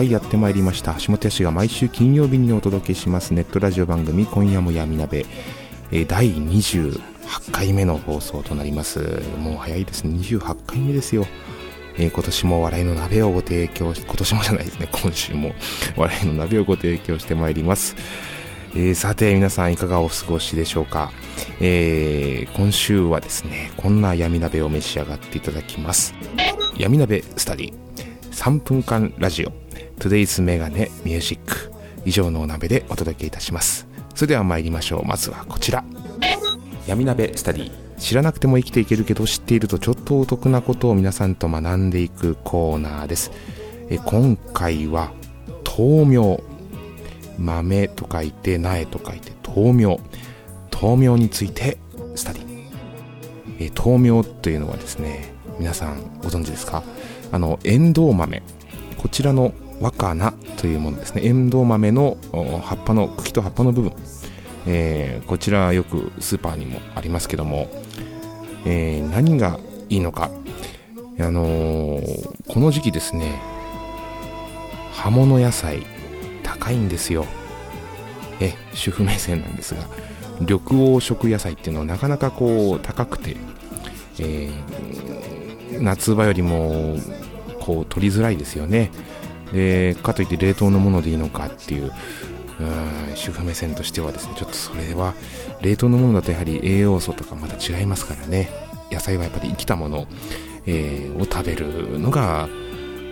はいやってまいりました。下手市が毎週金曜日にお届けします。ネットラジオ番組今夜も闇鍋、え第28回目の放送となります。もう早いですね。28回目ですよ。えー今年も笑いの鍋をご提供し今年もじゃないですね。今週も笑いの鍋をご提供してまいります。えーさて皆さんいかがお過ごしでしょうか、えー今週はですねこんな闇鍋を召し上がっていただきます。闇鍋スタディ。3分間ラジオ。Today's メガネミュージック以上のお鍋でお届けいたします。それでは参りましょう。まずはこちら。闇鍋スタディ。知らなくても生きていけるけど知っているとちょっとお得なことを皆さんと学んでいくコーナーです。え今回は豆苗。豆と書いて苗と書いて豆苗。豆苗についてスタディ。え豆苗というのはですね皆さんご存知ですか？あのエンドウ豆。こちらの若菜というものですね。エンドウ豆の葉っぱの茎と葉っぱの部分、えーこちらはよくスーパーにもありますけども、えー何がいいのか。あのーこの時期ですね。葉物野菜高いんですよ。え主婦目線なんですが。緑黄色野菜っていうのはなかなかこう高くて、えー夏場よりもこう取りづらいですよね。でかといって冷凍のものでいいのかっていううん主婦目線としてはですねちょっとそれは冷凍のものだとやはり栄養素とかまた違いますからね。野菜はやっぱり生きたもの、えーを食べるのが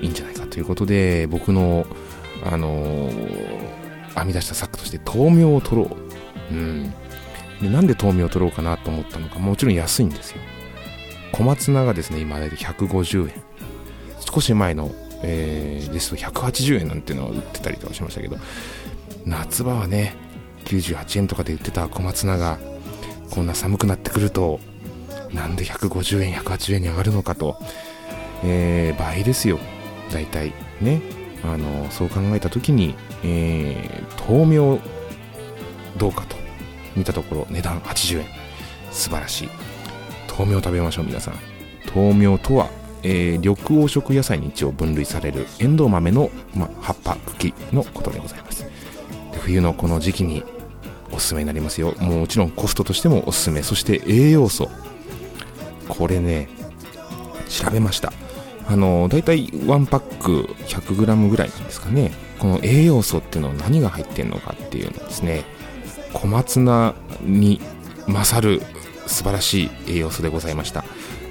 いいんじゃないかということで僕のあのー編み出した策として豆苗を取ろう、うん、でなんで豆苗を取ろうかなと思ったのかもちろん安いんですよ。小松菜がですね今大体150円。少し前の、えーですと180円なんていうのを売ってたりとかしましたけど夏場はね98円とかで売ってた小松菜がこんな寒くなってくるとなんで150円180円に上がるのかと、えー倍ですよ。大体ね。あのそう考えた時に、えー豆苗どうかと見たところ値段80円素晴らしい。豆苗食べましょう皆さん。豆苗とは、えー緑黄色野菜に一応分類されるエンドウ豆の、ま、葉っぱ茎のことでございます。で冬のこの時期におすすめになりますよ。もちろんコストとしてもおすすめ。そして栄養素。これね調べました。あの大体1パック 100g ぐらいなんですかね。この栄養素っていうのは何が入ってるのかっていうのですね。小松菜に勝る素晴らしい栄養素でございました。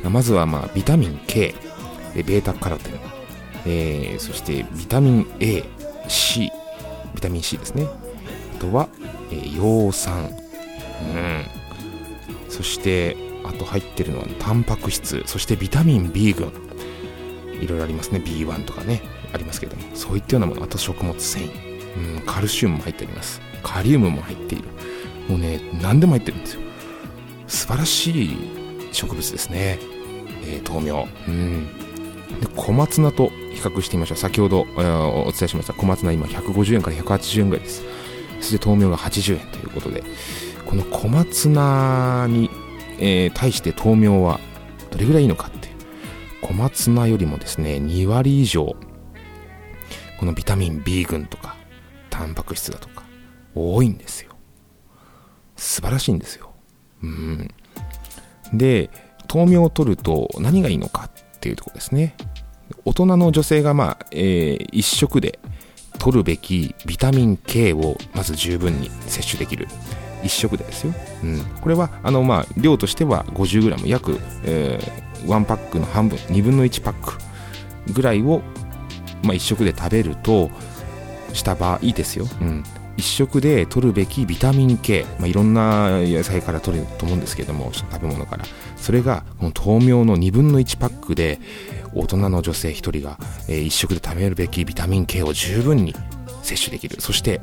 まずは、まあ、ビタミン K えベータカロテン、えーそしてビタミン A、C ビタミン C ですね。あとは、えー葉酸、うん、そしてあと入ってるのはタンパク質。そしてビタミン B 群。いろいろありますね。B1 とかねありますけども。そういったようなもの。あと食物繊維、うん、カルシウムも入っております。カリウムも入っている。もうね何でも入ってるんですよ。素晴らしい植物ですね、えー豆苗。うん。で小松菜と比較してみましょう。先ほど、えーお伝えしました。小松菜今150円から180円ぐらいです。そして豆苗が80円ということで。この小松菜に、えー対して豆苗はどれぐらいいいのかって小松菜よりもですね2割以上このビタミン B 群とかタンパク質だとか多いんですよ。素晴らしいんですよ。うん。で豆苗を取ると何がいいのかっていうところですね。大人の女性がまあ、えー、1食で取るべきビタミン K をまず十分に摂取できる。1食でですよ、うん、これはあの、まあ、量としては 50g 約、えー、1パックの半分2分の1パックぐらいを、まあ、1食で食べるとした場合いいですよ、うん、1食で取るべきビタミン K、まあ、いろんな野菜から取れると思うんですけども食べ物から。それがこの豆苗の2分の1パックで大人の女性1人が、え、1食で食べるべきビタミン K を十分に摂取できる。そして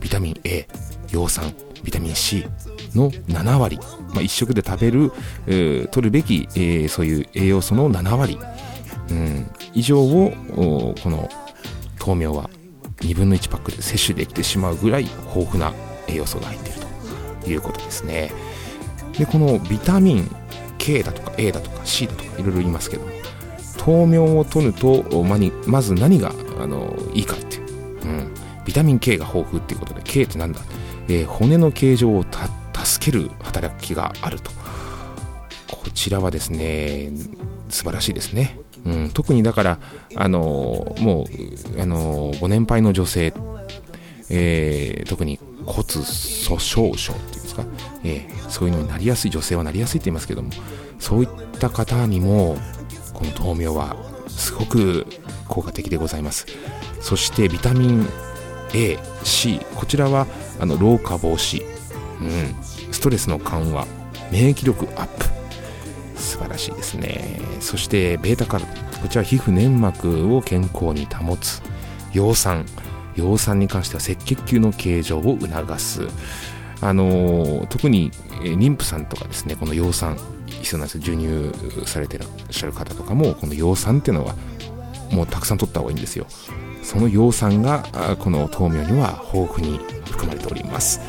ビタミン A 葉酸ビタミン C の7割、まあ、1食で食べる、えー、取るべき、えー、そういう栄養素の7割、うん、以上をこの豆苗は2分の1パックで摂取できてしまうぐらい豊富な栄養素が入っているということですね。でこのビタミン K だとか A だとか C だとかいろいろ言いますけども豆苗を取るとまにまず何があのいいかっていう、うん、ビタミン K が豊富っていうことで K ってなんだ、えー、骨の形状を助ける働きがあると。こちらはですね素晴らしいですね、うん、特にだからあのもうあのご年配の女性、えー、特に骨粗しょう症っていうんですか、えー、そういうのになりやすい女性はなりやすいって言いますけどもそういった方にもこの豆苗はすごく効果的でございます。そしてビタミン A、C こちらはあの老化防止、うん、ストレスの緩和免疫力アップ。素晴らしいですね。そしてベータカロテンこちら皮膚粘膜を健康に保つ葉酸。葉酸に関しては赤血球の形状を促す。あの特に妊婦さんとかですねこの葉酸必要なんです授乳されてらっしゃる方とかもこの葉酸っていうのはもうたくさん取った方がいいんですよ。その葉酸がこの豆苗には豊富に含まれております。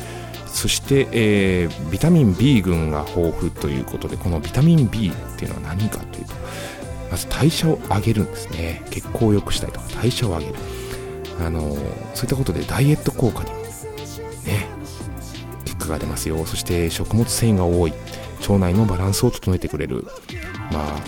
そして、えー、ビタミン B 群が豊富ということでこのビタミン B っていうのは何かというとまず代謝を上げるんですね。血行を良くしたいとか代謝を上げる。あのそういったことでダイエット効果にもね結果が出ますよ。そして食物繊維が多い。腸内のバランスを整えてくれる。まあ、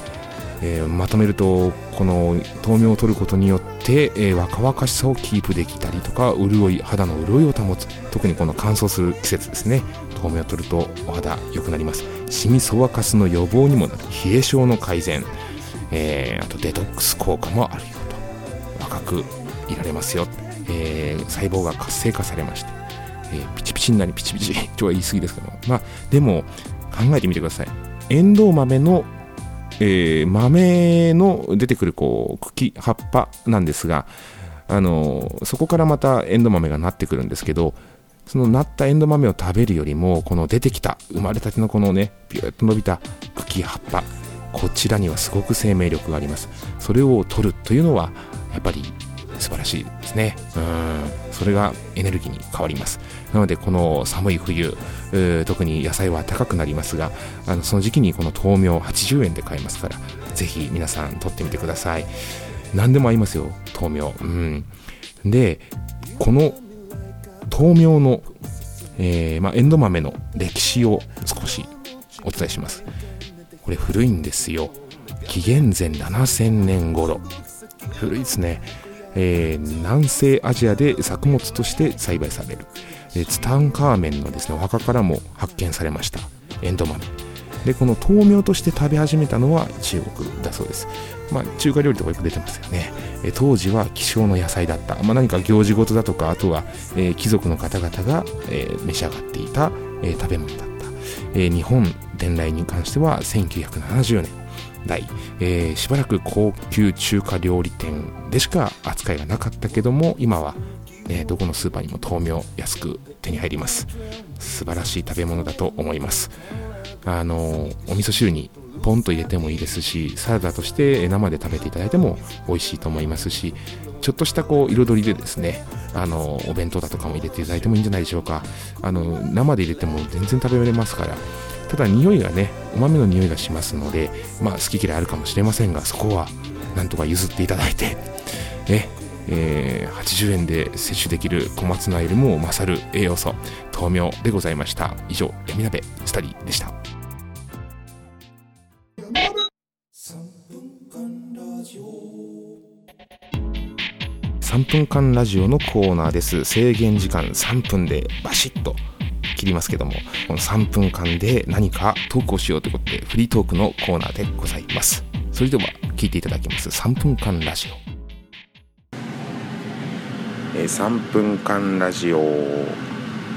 えー、まとめるとこの豆苗を取ることによって、えー、若々しさをキープできたりとか潤い肌の潤いを保つ。特にこの乾燥する季節ですね。豆苗を取るとお肌良くなります。シミソワカスの予防にもなる。冷え性の改善、えー、あとデトックス効果もあるよと。若くいられますよ、えー、細胞が活性化されまして、えー、ピチピチになりピチピチ。とは言い過ぎですけどまあでも考えてみてください。エンドウ豆の、えー、豆の出てくるこう茎葉っぱなんですがあのそこからまたエンド豆がなってくるんですけどそのなったエンド豆を食べるよりもこの出てきた生まれたてのこのねビューッと伸びた茎葉っぱこちらにはすごく生命力があります。それを取るというのはやっぱり素晴らしいですね。うん。それがエネルギーに変わります。なのでこの寒い冬特に野菜は高くなりますがあのその時期にこの豆苗80円で買えますからぜひ皆さん取ってみてください。何でも合いますよ豆苗。うん。でこの豆苗の、えー、まあ、エンド豆の歴史を少しお伝えします。これ古いんですよ。紀元前7000年頃。古いですね。えー、南西アジアで作物として栽培される、え、ツタンカーメンのですねお墓からも発見されました。エンド豆でこの豆苗として食べ始めたのは中国だそうです。まあ、中華料理とかよく出てますよね、え、当時は希少の野菜だった、まあ、何か行事事だとかあとは、え、貴族の方々が、え、召し上がっていた、え食べ物だった、え日本伝来に関しては1970年。代、えー、しばらく高級中華料理店でしか扱いがなかったけども今は、ね、どこのスーパーにも豆苗安く手に入ります。素晴らしい食べ物だと思います。あのお味噌汁にポンと入れてもいいですしサラダとして生で食べていただいても美味しいと思いますしちょっとしたこう彩りでですねあのお弁当だとかも入れていただいてもいいんじゃないでしょうか。あの生で入れても全然食べられますからただ匂いがねうまみの匂いがしますのでまあ好き嫌いあるかもしれませんがそこはなんとか譲っていただいてねえー、80円で摂取できる小松菜よりも勝る栄養素豆苗でございました。以上闇鍋スタディでした。分間ラジオのコーナーです。制限時間3分でバシッと切りますけどもこの3分間で何かトークをしようということでフリートークのコーナーでございます。それでは聞いていただきます。3分間ラジオ、3分間ラジオ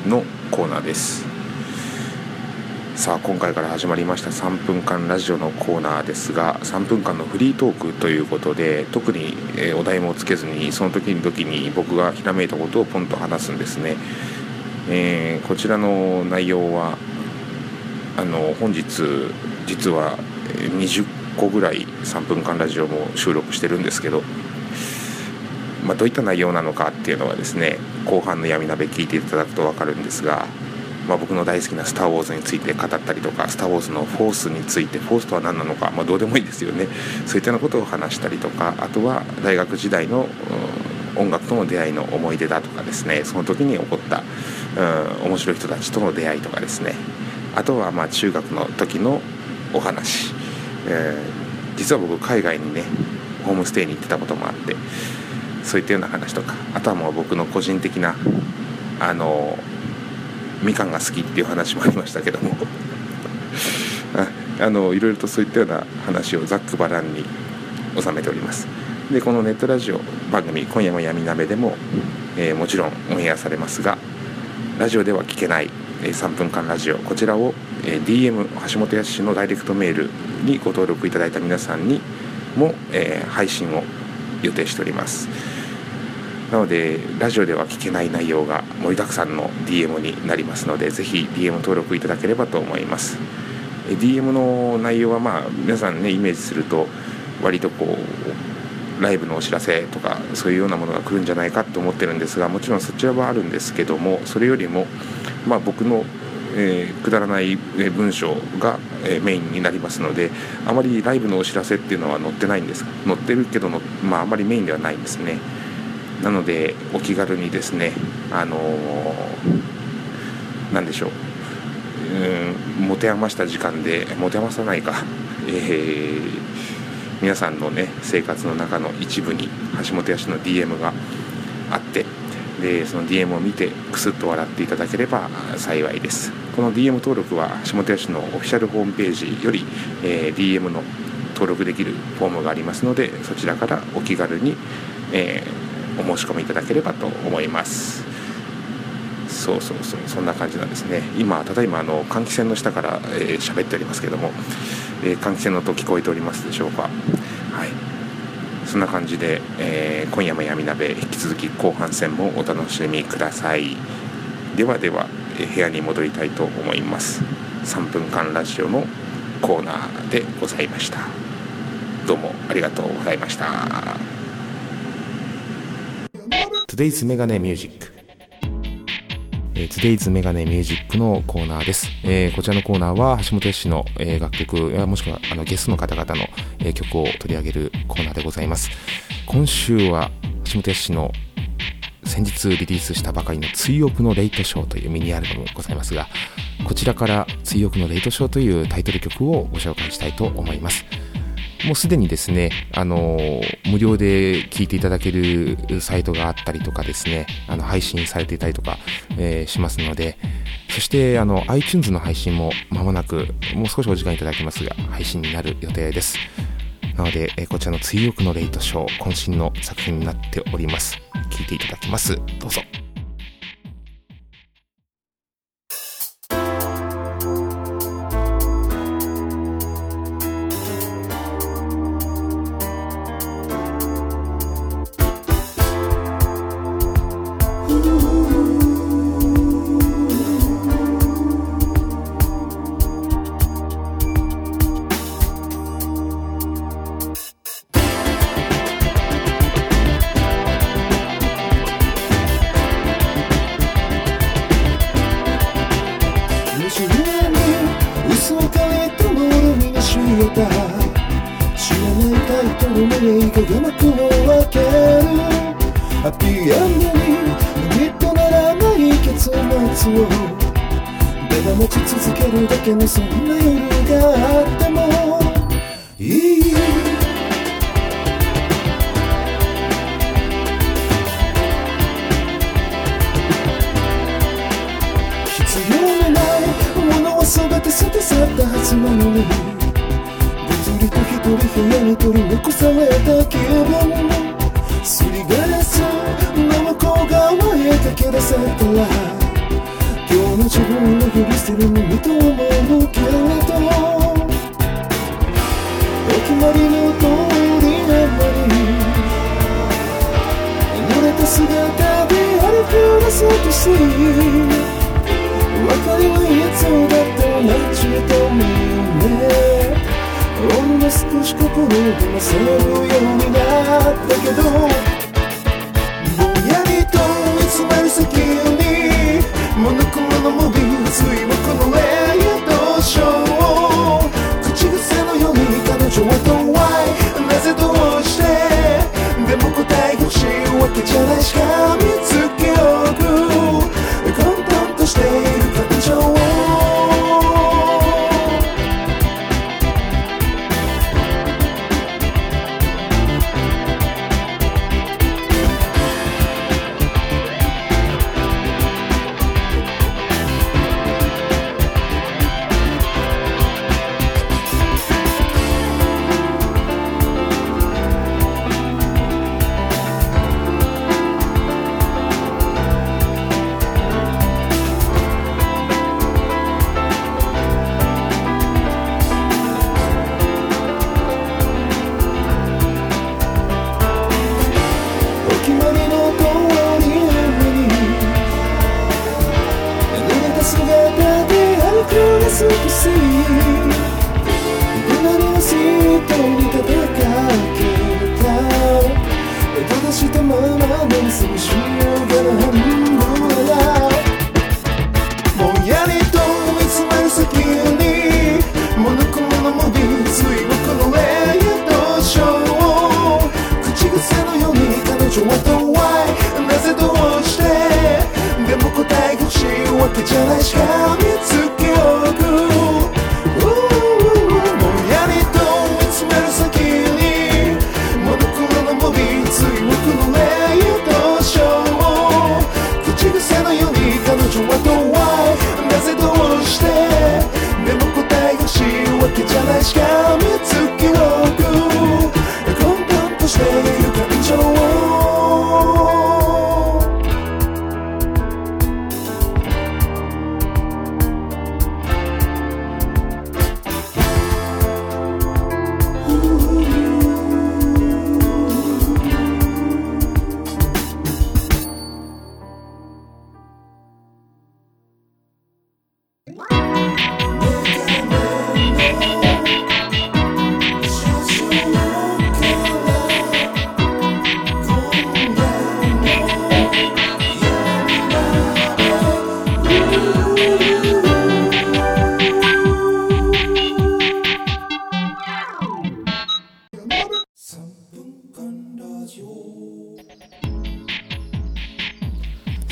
のコーナーです。さあ今回から始まりました3分間ラジオのコーナーですが3分間のフリートークということで特にお題もつけずにその時に時に僕がひらめいたことをポンと話すんですね、えー、こちらの内容はあの本日実は20個ぐらい3分間ラジオも収録してるんですけど、まあ、どういった内容なのかっていうのはですね後半の闇鍋聞いていただくと分かるんですがまあ、僕の大好きな「スター・ウォーズ」について語ったりとか「スター・ウォーズ」のフォースについてフォースとは何なのか、まあ、どうでもいいですよね。そういったようなことを話したりとかあとは大学時代の音楽との出会いの思い出だとかですね。その時に起こったうん面白い人たちとの出会いとかですね。あとはまあ中学の時のお話、えー、実は僕海外にねホームステイに行ってたこともあってそういったような話とかあとはもう僕の個人的なあのみかんが好きっていう話もありましたけども。あのいろいろとそういったような話をざっくばらんに収めております。でこのネットラジオ番組「今夜も闇鍋」でも、えー、もちろんオンエアされますがラジオでは聞けない、え、3分間ラジオこちらを、え、DM 橋本康のダイレクトメールにご登録いただいた皆さんにも、え配信を予定しております。なのでラジオでは聞けない内容が盛りだくさんの DM になりますのでぜひ DM 登録いただければと思います DM の内容はまあ皆さんねイメージすると割とこうライブのお知らせとかそういうようなものが来るんじゃないかと思ってるんですがもちろんそちらはあるんですけどもそれよりもまあ僕のえー、くだらない文章が、えー、メインになりますのであまりライブのお知らせっていうのは載ってないんです載ってるけどの、まあ、あまりメインではないんですね。なのでお気軽にですねあの何でしょう。うん持て余した時間で持て余さないか、えー、皆さんのね生活の中の一部に橋本屋氏の DM があってでその DM を見てクスッと笑っていただければ幸いです。この DM 登録は橋本屋氏のオフィシャルホームページより、えー、DM の登録できるフォームがありますのでそちらからお気軽に、えーお申し込みいただければと思います。そうそうそうそんな感じなんですね。今ただいまあの換気扇の下から喋、えー、っておりますけども、えー、換気扇の音聞こえておりますでしょうか。はい。そんな感じで、えー、今夜も闇鍋引き続き後半戦もお楽しみください。ではでは、え部屋に戻りたいと思います。3分間ラジオのコーナーでございました。どうもありがとうございました。Today's メガネミュージック。えー、Today's メガネミュージックのコーナーです。えー、こちらのコーナーは橋本氏の、えー、楽曲やもしくはあのゲストの方々の、えー、曲を取り上げるコーナーでございます。今週は橋本氏の先日リリースしたばかりの追憶のレイトショーというミニアルバムございますが、こちらから追憶のレイトショーというタイトル曲をご紹介したいと思います。もうすでにですね、あの無料で聞いていただけるサイトがあったりとかですね、あの配信されていたりとか、えー、しますので、そしてあの iTunes の配信も間もなく、もう少しお時間いただきますが、配信になる予定です。なので、えー、こちらの追憶のレイトショー、渾身の作品になっております。聞いていただきます。どうぞ。そスはっても俺にが知れた。知らないタイトルメイクが幕を開ける。ハッピーエンドに何とならない結末を。手が持ち続けるだけのそんな夜があってもスなのに物理と一人部屋に取り残された気分すりガラスの向こう側へ駆け出せたら今日の自分を呼び捨てるのにと思うけれどお決まりの通りなのに濡れた姿で歩き出そうとし別れはいつだって同じと思うね。ほんの少し心を離せるようになったけどぼんやりと見つめる先にモノクロのモビー水木のレイヤーどうしよう口癖のように彼女は遠い。なぜどうして？でも答え欲しいわけじゃないし。か見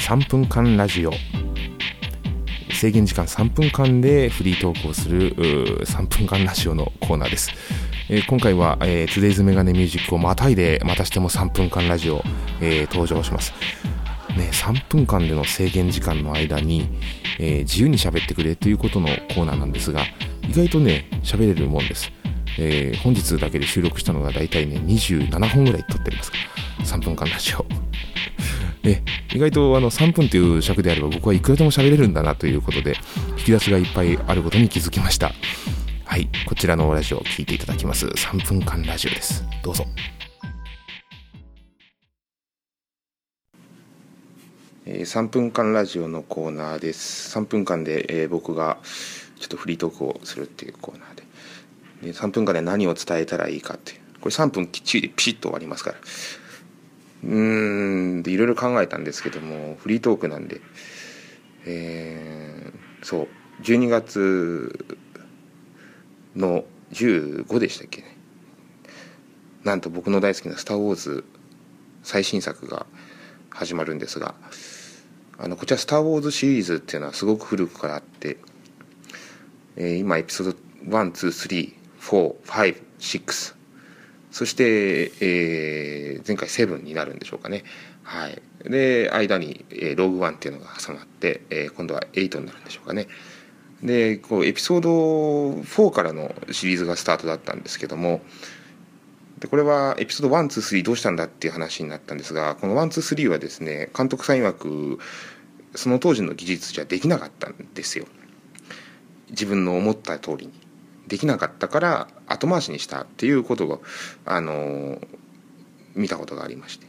3分間ラジオ。制限時間3分間でフリートークをする3分間ラジオのコーナーです、えー今回は、えー、Today's メガネミュージックをまたいでまたしても3分間ラジオ、えー登場します。ね、3分間での制限時間の間に、えー自由に喋ってくれということのコーナーなんですが意外とね喋れるもんです、えー本日だけで収録したのが大体ね27本ぐらい撮っております。3分間ラジオ。え意外とあの3分という尺であれば僕はいくらでも喋れるんだなということで引き出しがいっぱいあることに気づきました。はい。こちらのラジオを聞いていただきます。3分間ラジオです。どうぞ。えー3分間ラジオのコーナーです。3分間で、えー僕がちょっとフリートークをするっていうコーナーで。で3分間で何を伝えたらいいかっていう。これ3分きっちりでピシッと終わりますから。うんでいろいろ考えたんですけどもフリートークなんで。えーそう。12月の15でしたっけね。なんと僕の大好きな「スター・ウォーズ」最新作が始まるんですがあのこちら「スター・ウォーズ」シリーズっていうのはすごく古くからあって、えー今エピソード1、2、3、4、5、6そして、えー前回7になるんでしょうかね。はい。で間に、えーローグワンっていうのが挟まって、えー今度は8になるんでしょうかね。でこうエピソード4からのシリーズがスタートだったんですけどもでこれはエピソード123どうしたんだっていう話になったんですがこの123はですね監督さん曰くその当時の技術じゃできなかったんですよ。自分の思った通りに。できなかったから後回しにしたっていうことをあの見たことがありまして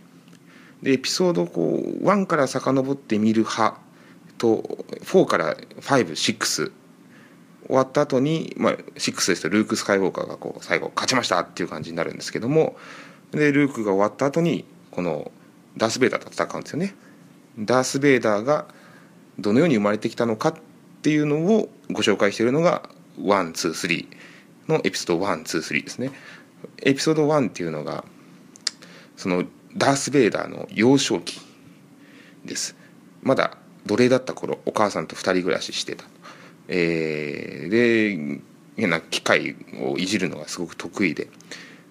でエピソードこう1から遡って見る派と4から56終わった後に、まあ、6ですとルーク・スカイウォーカーがこう最後勝ちましたっていう感じになるんですけどもでルークが終わった後にこのダース・ベイダーと戦うんですよね。ダース・ベイダーがどのように生まれてきたのかっていうのをご紹介しているのが123のエピソード123ですね。エピソード1っていうのがそのダース・ベイダーの幼少期です。まだ奴隷だった頃お母さんと2人暮らししてたえー、で変な機械をいじるのがすごく得意で。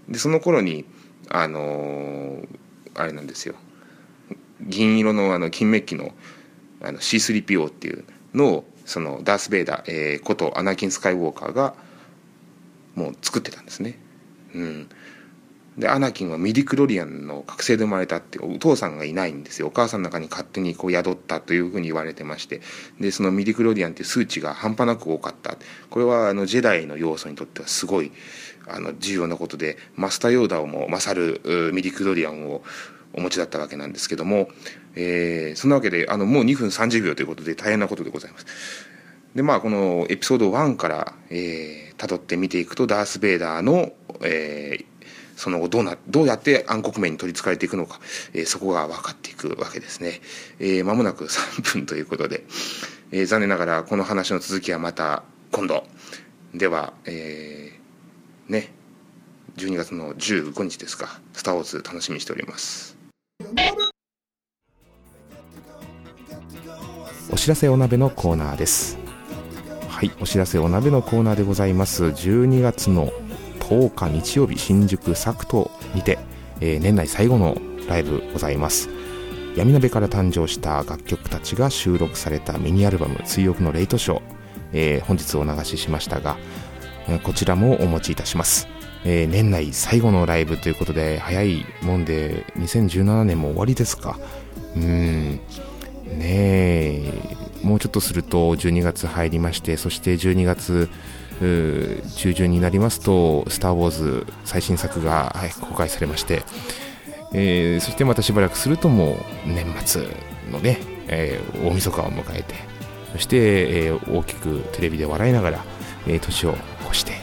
でその頃にあのー、あれなんですよ。銀色のあの金メッキのあの C3PO っていうのをそのダース・ベイダー、えー、ことアナキン・スカイウォーカーがもう作ってたんですね。うん、でアナキンはミディクロリアンの覚醒で生まれたってお父さんがいないんですよ。お母さんの中に勝手にこう宿ったというふうに言われてまして。でそのミディクロリアンっていう数値が半端なく多かった。これはあのジェダイの要素にとってはすごいあの重要なことでマスターヨーダをも勝るミディクロリアンをお持ちだったわけなんですけども、えー、そんなわけであのもう2分30秒ということで大変なことでございます。でまあこのエピソード1から、えー、辿って見ていくとダース・ベイダーの、えー、その後どうな、どうやって暗黒面に取り憑かれていくのか、えー、そこが分かっていくわけですね。えー、間もなく3分ということで、えー、残念ながらこの話の続きはまた今度。では、えー、ね、12月の15日ですか、スター・ウォーズ楽しみにしております。お知らせお鍋のコーナーです。はい、お知らせお鍋のコーナーでございます。12月の10日日曜日新宿サクトにて、えー、年内最後のライブございます闇鍋から誕生した楽曲たちが収録されたミニアルバム「追憶のレイトショー」えー、本日お流ししましたが、えー、こちらもお持ちいたします、えー、年内最後のライブということで早いもんで2017年も終わりですか？うん。ねえ。もうちょっとすると12月入りましてそして12月中旬になりますと「スター・ウォーズ」最新作が、はい、公開されまして、えー、そしてまたしばらくするともう年末のね、えー、大晦日を迎えてそして、えー、大きくテレビで笑いながら、えー、年を越して、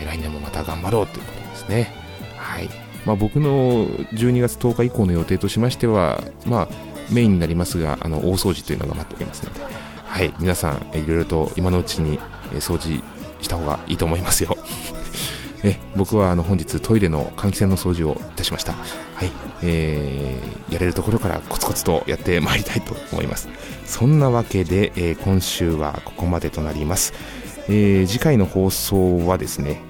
えー、来年もまた頑張ろうということですね。はい。まあ、僕の12月10日以降の予定としましては、まあ、メインになりますがあの大掃除というのが待っておりますので、はい、皆さんいろいろと今のうちに掃除した方がいいと思いますよ。え僕はあの本日トイレの換気扇の掃除をいたしました。はい、えー、やれるところからコツコツとやってまいりたいと思います。そんなわけで、えー、今週はここまでとなります、えー、次回の放送はですね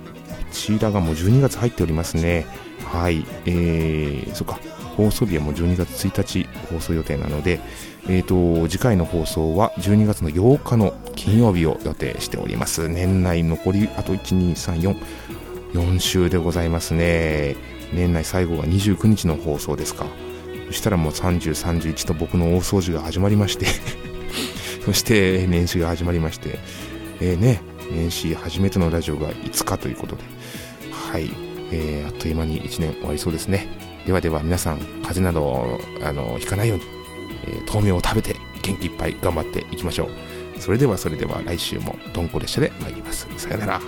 ちらがもう12月入っておりますね。はい。えー、そっか。放送日はもう12月1日放送予定なので、えーと、次回の放送は12月の8日の金曜日を予定しております。年内残りあと12344週でございますね。年内最後が29日の放送ですか。そしたらもう3031と僕の大掃除が始まりまして。そして年始が始まりまして。えー、ね。年始初めてのラジオが5日ということではい、えー、あっという間に1年終わりそうですねではでは皆さん風邪などあのひかないようにえー、豆苗を食べて元気いっぱい頑張っていきましょう。それではそれでは来週もどんこ列車で参ります。さよなら。